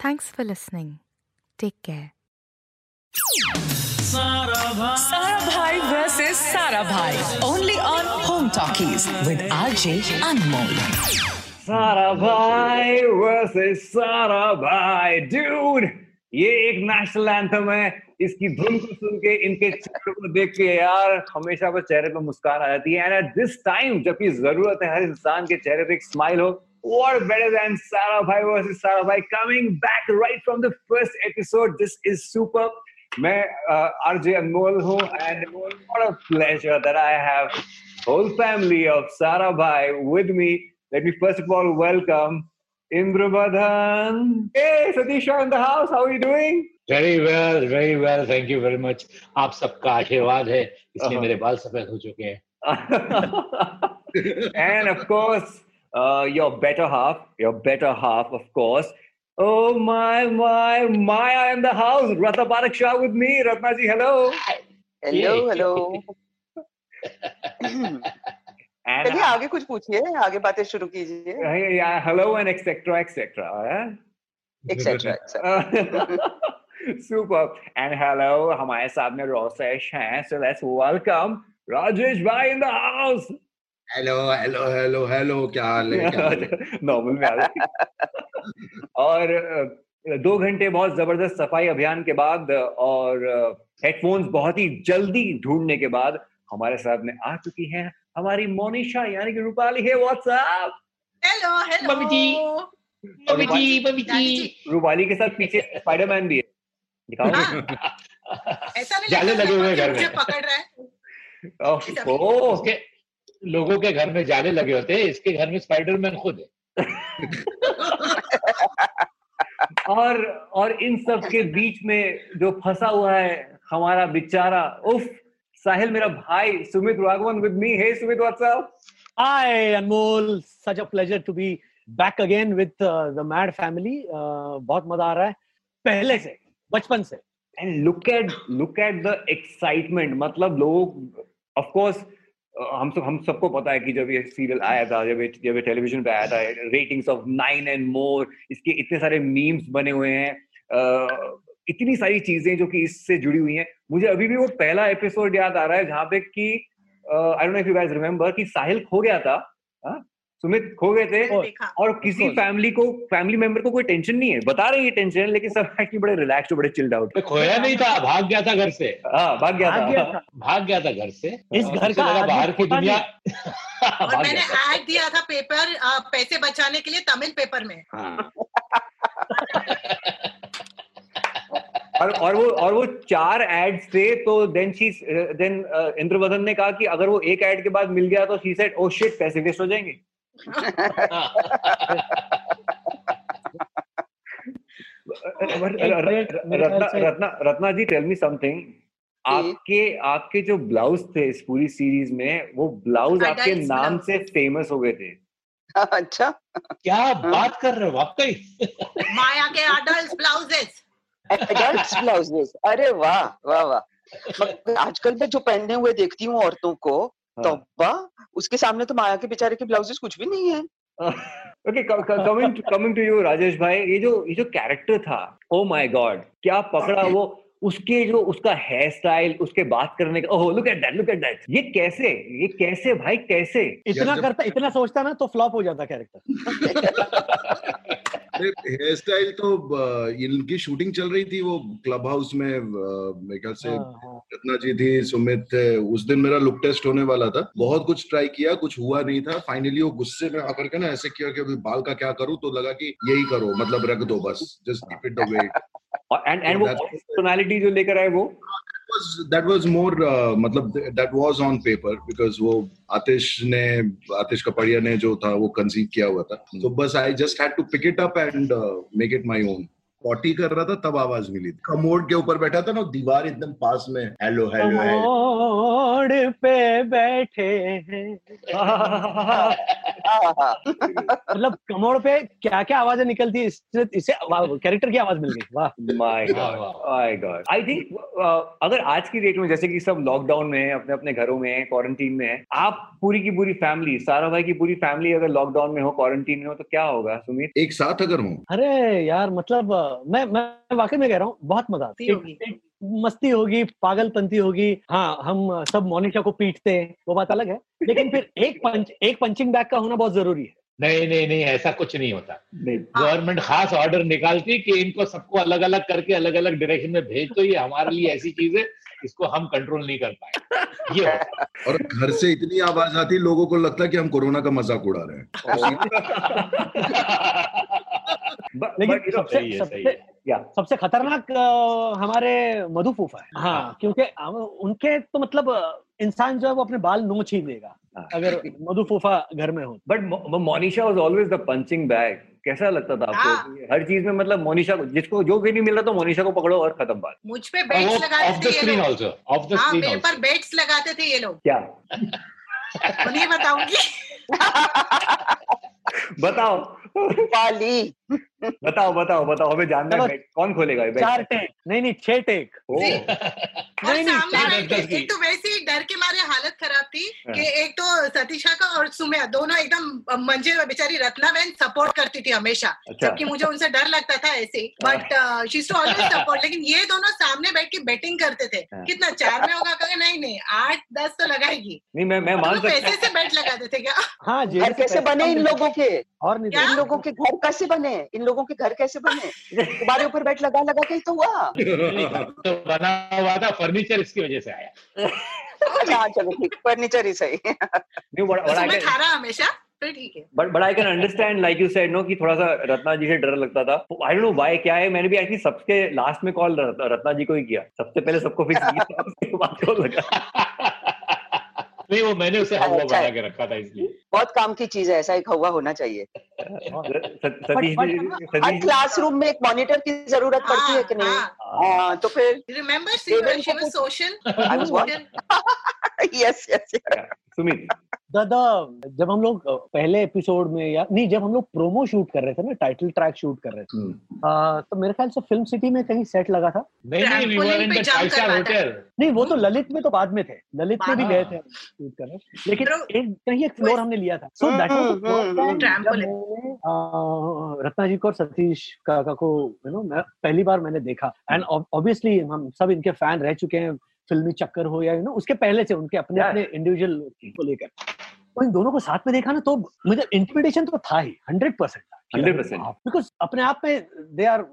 Thanks for listening. Take care. Sara Bhai versus Sara Bhai. Only on Home Talkies with RJ Anmol. सारा भाई versus सारा भाई dude ये एक national anthem है इसकी धुन को सुन के इनके चेहरे को देख के यार हमेशा बस चेहरे पे मुस्कान आ जाती है एंड एट दिस टाइम जबकि ज़रूरत है हर इंसान के चेहरे पे एक स्माइल हो what better than Sarah Bhai versus Sarah Bhai coming back right from the first episode. This is super. मैं आरजे अनमोल हूँ and what a pleasure that I have whole family of Sarah Bhai with me. Let me first of all welcome Indrabadhan. Hey, Satish Shah in the house. How are you doing? Very well very well thank you very much आप सबका आशीर्वाद है इसलिए Uh-huh. मेरे बाल सफेद हो चुके हैं and of course, uh, your better half, your better half, of course. Oh my, my, Maya in the house. Ratna Parak Shah with me. Ratna ji, hello. Hello ये- हेलो And चलिए आगे कुछ पूछिए आगे बातें शुरू कीजिए uh, yeah, hello and etc. etc. Yeah? Etcetera etcetera Super. And hello, हमारे साथ में रोसेश हैं. So let's welcome Rajesh Bhai in the house. hello hello hello hello क्या हाल है है? नॉर्मल में आ और दो घंटे बहुत ज़बरदस्त सफ़ाई अभियान के बाद और हेडफोन्स बहुत ही जल्दी ढूँढने के बाद हमारे साथ में आ चुकी हैं हमारी मोनिशा यानी कि रूपाली है WhatsApp hello hello mummy ji. Mummy ji mummy ji. Rupali के साथ पीछे स्पाइडरमैन भी है। दिखाओ। ऐसा नहीं जाले लगे हुए घर में। पकड़ रहा है। ओह, लोगों के घर में जाले लगे होते हैं इसके घर में स्पाइडरमैन खुद है। और और इन सब के बीच में जो फंसा हुआ है हमारा बेचारा उफ साहिल मेरा भाई Sumit Raghavan with me hey Sumit Anmol. Such a pleasure to be back again with uh, the Mad Family. Uh, बहुत मज़ा आ रहा है। पहले से बचपन से। And look at look at the excitement मतलब लोग ऑफ़ कोर्स हम सब, हम सबको पता है कि जब ये सीरियल आया था, जब ये जब ये टेलीविज़न पे आया था ratings of nine and more इसके इतने सारे मीम्स बने हुए हैं इतनी सारी चीज़ें जो कि इससे जुड़ी हुई हैं मुझे अभी भी वो पहला एपिसोड याद आ रहा है जहाँ पे कि I don't know if you guys remember कि साहिल खो गया था हाँ? सुमित खो गए थे और- और किसी फैमिली को फैमिली मेंबर को कोई टेंशन नहीं है। बता रहे हैं टेंशन लेकिन सब एक्चुअली बड़े रिलैक्स्ड बड़े चिल्ड आउट खोया नहीं था भाग गया था घर से। हाँ भाग गया था। भाग गया था घर से। इस घर का लगा बाहर की दुनिया और मैंने ऐड दिया था पेपर पैसे बचाने के लिए तमिल पेपर में। हाँ। और और वो और वो चार एड्स थे तो देन शी देन इंद्रवदन ने कहा कि अगर वो एक एड के बाद मिल गया तो शी सेड ओ शिट पैसे वेस्ट हो जाएँगे. Ratna Ratna Ratna ji tell me something आपके आपके जो ब्लाउज थे इस पूरी सीरीज़ में वो ब्लाउज आपके नाम से फ़ेमस हो गए थे। अच्छा। क्या बात कर रहे हो वाकई? माया के अडल्ट ब्लाउजेस एडल्ट ब्लाउजेस अरे वाह वाह वाह। आजकल मैं जो पहने हुए देखती हूँ औरतों को हाँ। तौबा उसके सामने तो माया के बेचारे के ब्लाउजेस कुछ भी नहीं है। Okay coming coming to you Rajesh भाई ये जो ये जो कैरेक्टर था ओ माय गॉड क्या पकड़ा वो? उसके जो उसका हेयर स्टाइल उसके बात करने का ओह look at that look at that ये कैसे ये कैसे भाई कैसे? इतना करता इतना सोचता ना तो फ्लॉप हो जाता कैरेक्टर हेयर स्टाइल तो इनकी शूटिंग चल रही थी वो क्लब हाउस में मेरे ख्याल से हाँ, रत्ना जी थी सुमित थे उस दिन मेरा लुक टेस्ट होने वाला था। बहुत कुछ ट्राई किया कुछ हुआ नहीं था। फाइनली वो गुस्से में आकर के ना ऐसे किया कि अभी बाल का क्या करूँ तो लगा कि यही करो मतलब रख दो बस just keep it the way and and वो पर्सनालिटी जो लेकर आए वो? That was more uh, मतलब that was on paper because वो आतिश ने आतिश कपड़िया ने जो था वो कंसीव किया हुआ था। तो बस I just had to pick it up and make it my own potty कर रहा था तब आवाज़ मिली थी। कमोड के ऊपर बैठा था ना दीवार एकदम पास में हेलो हेलो हेलो मोड़ पे बैठे हैं। मतलब कमोड़ पे क्या क्या आवाज़ें निकलती है इससे इससे कैरेक्टर की आवाज़ मिल गई वाह। My my god I think अगर आज की डेट में जैसे कि सब लॉकडाउन में है अपने अपने घरों में है क्वारंटीन में है आप पूरी की पूरी फैमिली सारा भाई की पूरी फैमिली अगर लॉकडाउन में हो क्वारंटीन में हो तो क्या होगा सुमित? एक साथ अगर हूँ। अरे यार मतलब मैं मैं वाकई में कह रहा हूँ बहुत मज़ा आता है। मस्ती होगी पागलपंती होगी। हाँ हम सब मोनिशा को पीटते हैं वो बात अलग है। लेकिन फिर एक पंच एक पंचिंग बैग का होना बहुत ज़रूरी है। नहीं नहीं नहीं ऐसा कुछ नहीं होता। नहीं। गवर्नमेंट खास ऑर्डर निकालती कि इनको सबको अलग अलग करके अलग अलग डायरेक्शन में भेज दो ये हमारे लिए ऐसी चीज़ है इसको हम कंट्रोल नहीं कर पाए ये है। और घर से इतनी आवाज़ आती लोगों को लगता है कि हम कोरोना का मज़ाक उड़ा रहे हैं। But- लेकिन but, सबसे सही है, सही सबसे है। yeah. सबसे खतरनाक हमारे मधु फूफा है। हाँ। क्योंकि उनके तो मतलब इंसान जो है वो अपने बाल नोच ही देगा हाँ। अगर मधु फूफा घर में हो। But Monisha was always the punching bag कैसा लगता था आपको? हाँ। हर चीज़ में मतलब मोनिशा को जिसको जो भी नहीं मिल रहा तो मोनिशा को पकड़ो और खत्म बात। मुझ पे बेट्स लगाते ऑफ़ द थे ये स्क्रीन लोग। ऑफ़ द हाँ स्क्रीन मेरे पर बेट्स लगाते थे ये लोग। क्या? नहीं बताऊँगी। बताओ। वाली। बताओ बताओ बताओ हमें जानना है कौन खोलेगा ये चार टेक नहीं नहीं छह टेक। ओ। नहीं, नहीं। एक तो वैसे ही डर के मारे हालत खराब थी हाँ। कि एक तो सतीशा का और सुम्या दोनों एकदम मंजिल में बेचारी रत्ना बहन सपोर्ट करती थी हमेशा अच्छा। जबकि मुझे उनसे डर लगता था ऐसे but she too always support लेकिन ये दोनों सामने बैठ के बेटिंग करते थे हाँ। कितना चार में होगा? कहा नहीं नहीं आठ दस तो लगाएगी। नहीं मैं मैं मान पैसे से बेट लगाते थे क्या? हाँ जी घर कैसे बने इन लोगों के? और नहीं इन लोगों के घर कैसे बने? इन लोगों के घर कैसे बने? तुम्हारे ऊपर बैठ लगा लगा के तो हुआ। तो बना हुआ था फर्नीचर इसकी वजह से आया। हाँ चलो ठीक फर्नीचर ही सही। नहीं बड़ा बड़ा सुमित हमेशा तो ठीक है। But but I can understand like you said no कि थोड़ा सा रत्ना जी से डर लगता था। आई डोंट नो व्हाई क्या है मैंने भी आई सबके लास्ट में कॉल रत्ना जी को ही किया। सबसे पहले सबको फिक्स किया था, उसके बाद कॉल लगा नहीं वो मैंने उसे हवा अच्छा। बना के रखा था इसलिए। बहुत काम की चीज़ है ऐसा एक हवा होना चाहिए। but- जी हर क्लासरूम में एक मॉनिटर की ज़रूरत पड़ती है कि नहीं? हाँ, तो फिर remember social I was what? Yes yes Sumit दादा जब हम लोग पहले एपिसोड में या नहीं जब हम लोग प्रोमो शूट कर रहे थे ना टाइटल ट्रैक शूट कर रहे थे हम्म, अ, तो मेरे ख्याल से फ़िल्म सिटी में कहीं सेट लगा था। नहीं नहीं है। होटल नहीं वो तो ललित में तो बाद में थे। ललित में भी गए थे शूट करने। लेकिन एक कहीं एक फ्लोर हमने लिया था। सो दैट हम्म, हम्म, हम्म. रत्ना जी को और सतीश काका को यू नो पहली बार मैंने देखा। एंड ऑब्वियसली हम सब इनके फ़ैन रह चुके हैं फिल्मी चक्कर हो या यू नो उसके पहले से उनके अपने अपने इंडिविजुअल को लेकर। तो इन दोनों को साथ में देखा ना तो मुझे इंटिमिडेशन तो था ही हंड्रेड परसेंट 100%. बिकॉज़ अपने आप में दे आर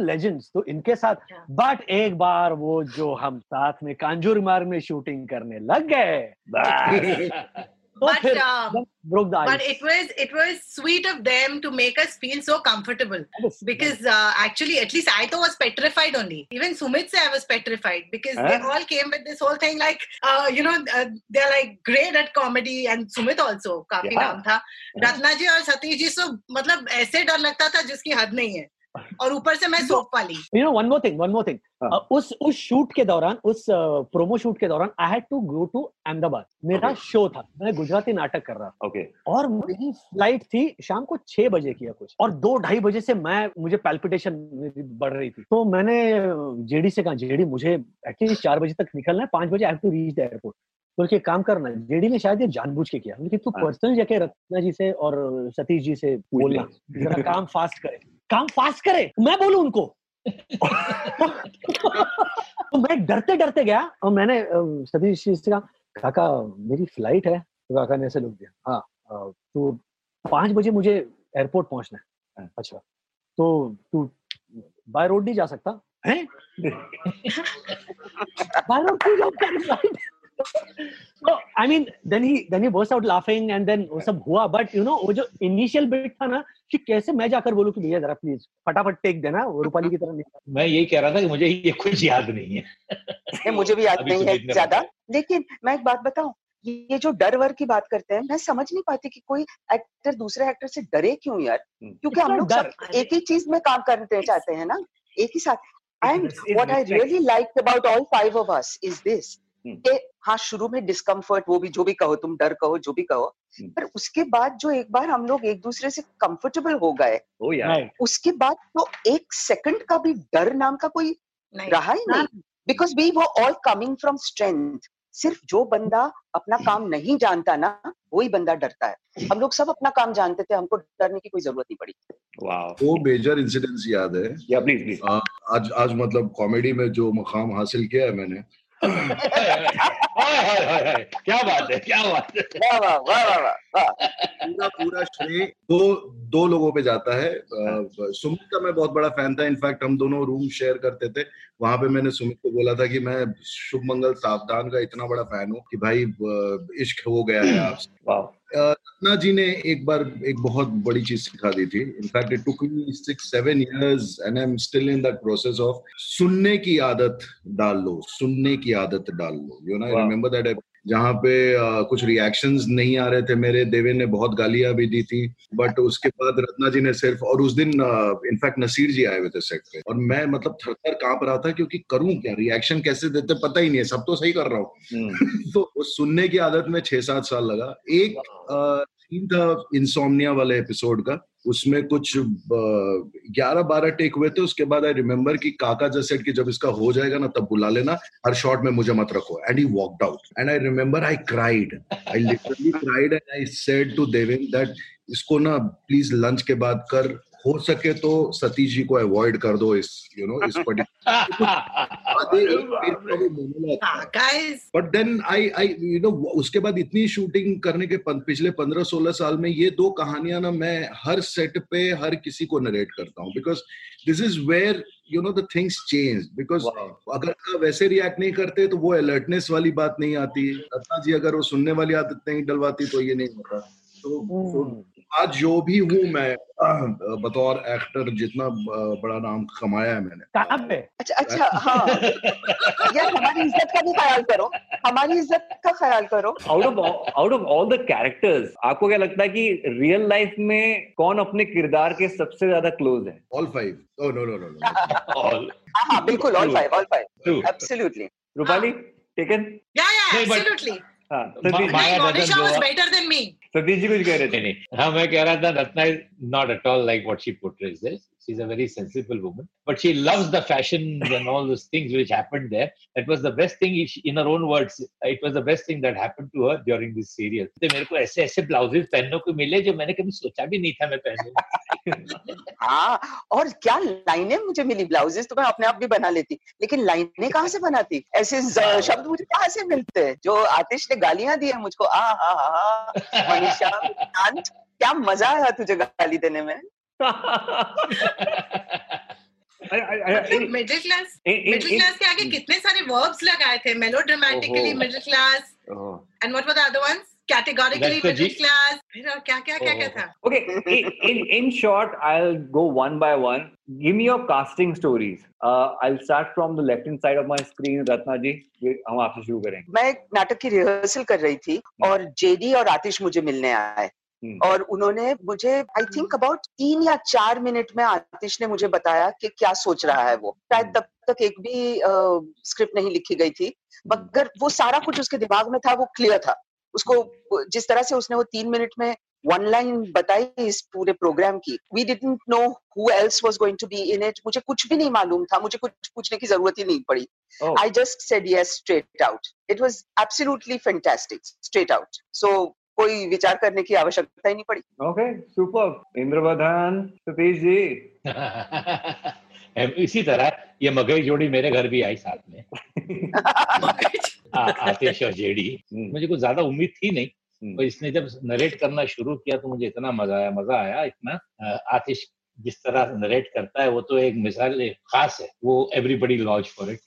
लेजेंड्स तो इनके साथ Yeah. बट एक बार वो जो हम साथ में कांजूर मार में शूटिंग करने लग गए But, फिर um, broke the But ice. it was it was sweet of them to make us feel so comfortable because uh, actually at least I thought was petrified only. Even Sumit said I was petrified because they Huh? all came with this whole thing like uh, you know uh, they're like great at comedy and Sumit also काफी Yeah. नाम था रत्ना जी और Satish ji so मतलब ऐसे डर लगता था जिसकी हद नहीं है और ऊपर से मैं सोप वाली you know one more thing one more thing हाँ। उस उस शूट के दौरान उस प्रोमो शूट के दौरान I had to go to Ahmedabad मेरा Okay. शो था। मैं गुजराती नाटक कर रहा था। ओके और मेरी फ़्लाइट थी शाम को छह बजे की या कुछ। और दो ढाई बजे से मैं मुझे पैल्पिटेशन बढ़ रही थी। तो मैंने जेडी से कहा जेडी मुझे एटलीस्ट चार बजे तक निकलना है पाँच बजे I have to reach the airport तो उसके काम करना जेडी ने शायद ये जानबूझ के किया। लेकिन तू हाँ। पर्सनल जाके रत्ना जी से और सतीश जी से बोलना। जरा काम फास्ट करे। काम फास्ट करे मैं बोलूँ उनको? तो मैं डरते डरते गया और मैंने सतीश जी से कहा काका मेरी फ़्लाइट है। तो काका ने ऐसे लोग दिया हाँ तो पाँच बजे मुझे एयरपोर्ट पहुँचना है। हाँ। अच्छा तो तू बाय रोड नहीं जा सकता हैं? बाय रोड क्यों जाऊँ? so i mean then he then he burst out laughing and then वो सब हुआ but you know वो जो initial bit था ना कि कैसे मैं जाकर बोलूँ कि भैया जरा प्लीज़ फटाफट टेक देना वो रूपाली की तरह नहीं। मैं यही कह रहा था कि मुझे ये कुछ याद नहीं है। नहीं मुझे भी याद नहीं है ज़्यादा। लेकिन मैं एक बात बताऊँ ये जो डर वर की बात करते हैं मैं समझ नहीं पाती कि कोई एक्टर दूसरे एक्टर से डरे क्यों यार? हम्म। क्योंकि हम लोग सब एक ही चीज़ में काम करते चाहते हैं ना एक ही साथ। And what I really like about all five of us is this. कि हाँ शुरू में डिस्कम्फर्ट वो भी जो भी कहो तुम डर कहो जो भी कहो हम्म। पर उसके बाद जो एक बार हम लोग एक दूसरे से कंफर्टेबल हो गए उसके बाद तो एक सेकंड का भी डर नाम का कोई रहा ही नहीं। बिकॉज़ वी वो ऑल कमिंग फ्रॉम स्ट्रेंथ सिर्फ़ जो बंदा अपना काम नहीं जानता ना वही बंदा डरता है। हम लोग सब अपना काम जानते थे हमको डरने की कोई ज़रूरत नहीं पड़ी। वो मेजर इंसिडेंट्स याद है। या प्लीज़ प्लीज़ आज आज मतलब कॉमेडी में जो मकाम हासिल किया है मैंने क्या बात है क्या बात है वाह वाह वाह वाह पूरा पूरा श्रेय दो दो लोगों पे जाता है सुमित का मैं बहुत बड़ा फ़ैन था इनफैक्ट हम दोनों रूम शेयर करते थे वहाँ पे मैंने सुमित को बोला था कि मैं शुभ मंगल सावधान का इतना बड़ा फ़ैन हूँ कि भाई इश्क हो गया है आपसे अ, रत्ना जी ने एक बार एक बहुत बड़ी चीज़ सिखा दी थी in fact it took me six seven years and I am still in that process of सुनने की आदत डाल लो सुनने की आदत डाल लो you know I. Remember that जहाँ पे अ, कुछ रिएक्शंस नहीं आ रहे थे मेरे। देवे ने बहुत गालियाँ भी दी थी बट उसके बाद रत्ना जी ने सिर्फ़ और उस दिन इनफैक्ट नसीर जी आए हुए थे सेट पे। और मैं मतलब थर थर काँप रहा था क्योंकि करूँ क्या? रिएक्शन कैसे देते पता ही नहीं है सब तो सही कर रहा हूँ। हम्म, तो उस सुनने की आदत में छह सात साल लगा। एक सीन था इंसोमनिया वाले एपिसोड का उसमें कुछ ग्यारह बारह टेक हुए थे उसके बाद आई रिमेम्बर कि काका जस्ट सेड कि जब इसका हो जाएगा ना तब बुला लेना हर शॉट में मुझे मत रखो। And he walked out and I remember I cried I literally cried and I said to Deven that इसको ना प्लीज़ लंच के बाद कर हो सके तो सतीश जी को अवॉइड कर दो इस यू नो इस हाँ but then I I you know उसके बाद इतनी शूटिंग करने के पिछले पंद्रह सोलह साल में ये दो कहानियाँ ना मैं हर सेट पे हर किसी को नरेट करता हूँ। Because this is where you know the things change because अगर आप वैसे रिएक्ट नहीं करते तो वो अलर्टनेस वाली बात नहीं आती। रत्ना जी अगर वो सुनने वाली आदत नहीं डलवाती तो ये नहीं होता तो, तो आज जो भी हूँ मैं बतौर एक्टर जितना बड़ा नाम कमाया है मैंने। पे अच्छा अच्छा हाँ। यार हमारी इज़्ज़त का भी ख्याल करो। हमारी इज़्ज़त का ख्याल करो। Out of out of all the characters आपको क्या लगता है कि रियल लाइफ में कौन अपने किरदार के सबसे ज़्यादा क्लोज है? All five no no no no All. हाँ हाँ बिल्कुल all five all five absolutely Rupali taken yeah yeah नहीं, but- absolutely. हाँ Ma- Satish Maya like Satish ji कुछ कह रहे थे नहीं हाँ मैं कह रहा था Ratna is not at all like what she portrays there she's a very sensible woman but she loves the fashions and all those things which happened there that was the best thing she- in her own words it was the best thing that happened to her during this serial तो मेरे को ऐसे ऐसे blouses पहनने को मिले जो मैंने कभी सोचा भी नहीं था मैं पहनूं हाँ और क्या लाइनें मुझे मिली ब्लाउजेस तो मैं अपने आप भी बना लेती लेकिन लाइनें कहाँ से बनाती ऐसे शब्द मुझे कहाँ से मिलते हैं जो आतिश ने गालियाँ दी है मुझको आ हा हा शांत क्या मज़ा आया तुझे गाली देने में? मिडिल क्लास मिडिल क्लास के आगे कितने सारे वर्ब्स लगाए थे melodramatically. Middle class and whatever the other ones categorically That's G- class फिर और क्या क्या क्या क्या था? Okay, in, in short, I'll go one by one. Give me your casting stories. Uh, I'll start from the left hand side of my screen, Ratna ji. We- हम आपसे शुरू करेंगे. मैं एक नाटक की रिहर्सल कर रही थी और जेडी और आतिश मुझे मिलने आए। और उन्होंने मुझे आई थिंक अबाउट तीन या चार मिनट में आतिश ने मुझे बताया कि क्या सोच रहा है वो। शायद तब तक एक भी स्क्रिप्ट नहीं लिखी गई थी मगर वो सारा कुछ उसके दिमाग में था वो क्लियर था। उसको जिस तरह से उसने वो तीन मिनट में वन लाइन बताई इस पूरे प्रोग्राम की we didn't know who else was going to be in it मुझे कुछ भी नहीं मालूम था मुझे कुछ पूछने की ज़रूरत ही नहीं पड़ी। I just said yes straight out it was absolutely fantastic straight out so कोई विचार करने की आवश्यकता ही नहीं पड़ी। Okay super Indravardhan Satish ji. इसी तरह ये मगई जोड़ी मेरे घर भी आई साथ में। आतिश और जेडी मुझे कुछ ज़्यादा उम्मीद थी नहीं तो इसने जब नरेट करना शुरू किया तो मुझे इतना मज़ा आया मज़ा आया इतना। आतिश जिस तरह नरेट करता है वो तो एक मिसाल खास है वो एवरीबडी लॉज फॉर इट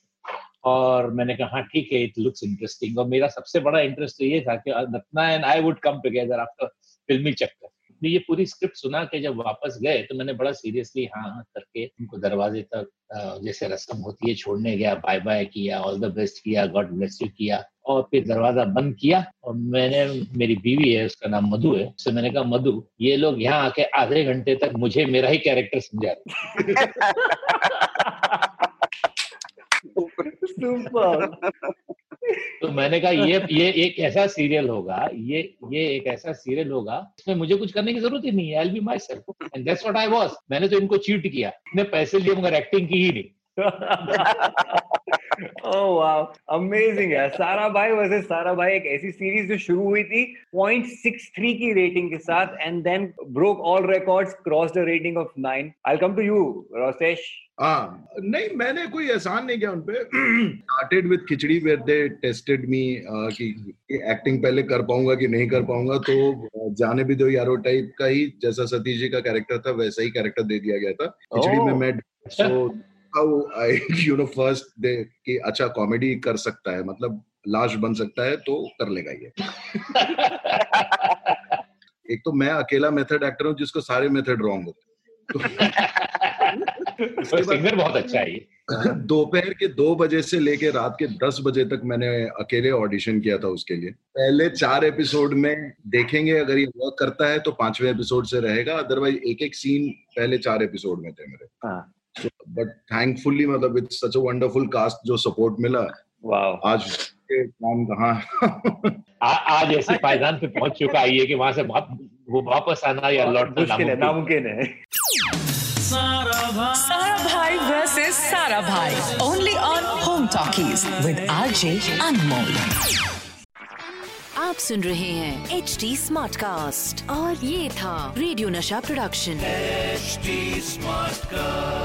और मैंने कहा हाँ ठीक है इट लुक्स इंटरेस्टिंग और मेरा सबसे बड़ा इंटरेस्ट तो ये था कि नतना and I would come together after फिल्मी चक्कर. तो ये पूरी स्क्रिप्ट सुना के जब वापस गए तो मैंने बड़ा सीरियसली हाँ हाँ करके उनको दरवाजे तक जैसे रस्म होती है छोड़ने गया बाय बाय किया ऑल द बेस्ट किया गॉड ब्लेस यू किया और फिर दरवाज़ा बंद किया और मैंने मेरी बीवी है उसका नाम मधु है उससे मैंने कहा मधु ये लोग यहाँ आके आधे घंटे तक मुझे मेरा ही कैरेक्टर समझा तो मैंने कहा, ये ये एक ऐसा सीरियल होगा, ये ये एक ऐसा सीरियल होगा, इसमें मुझे कुछ करने की ज़रूरत ही नहीं है I be myself and that's what I was मैंने तो इनको चीट किया। मैंने पैसे लिए मगर एक्टिंग की ही नहीं। oh है सारा भाई वैसे सारा भाई एक ऐसी सीरीज़ जो शुरू हुई थी 0.63 की रेटिंग के साथ and then broke all records cross the rating of 9 I come to you Rosesh हाँ नहीं मैंने कोई एहसान नहीं किया उनपे। Started with Khichdi where they tested me कि एक्टिंग पहले कर पाऊँगा कि नहीं कर पाऊँगा तो जाने भी दो यारो टाइप का ही जैसा सतीश जी का कैरेक्टर था वैसा ही कैरेक्टर दे दिया गया था। खिचड़ी में मैं so how I you know first day कि अच्छा कॉमेडी कर सकता है मतलब लाश बन सकता है तो कर लेगा ये। एक तो मैं अकेला मेथड एक्टर हूँ जिसको सारे मेथड रॉन्ग होते सिंगर बहुत अच्छा है दोपहर के दो बजे से लेके रात के दस बजे तक मैंने अकेले ऑडिशन किया था उसके लिए। पहले चार एपिसोड में देखेंगे अगर ये वर्क करता है तो पाँचवें एपिसोड से रहेगा अदरवाइज़ एक एक सीन पहले चार एपिसोड में थे मेरे। बट थैंकफुली मतलब it's such a wonderful cast जो सपोर्ट मिला वाओ आज काम कहाँ आज ऐसे पायदान पे पहुँच चुका है कि वहाँ से वो वापस आना या लौटना नामुमकिन है। सारा भाई। Versus Sarabhai. Only on Home Talkies with RJ Anmol आप सुन रहे हैं एच डी स्मार्ट कास्ट और ये था radio Nasha production H smart cast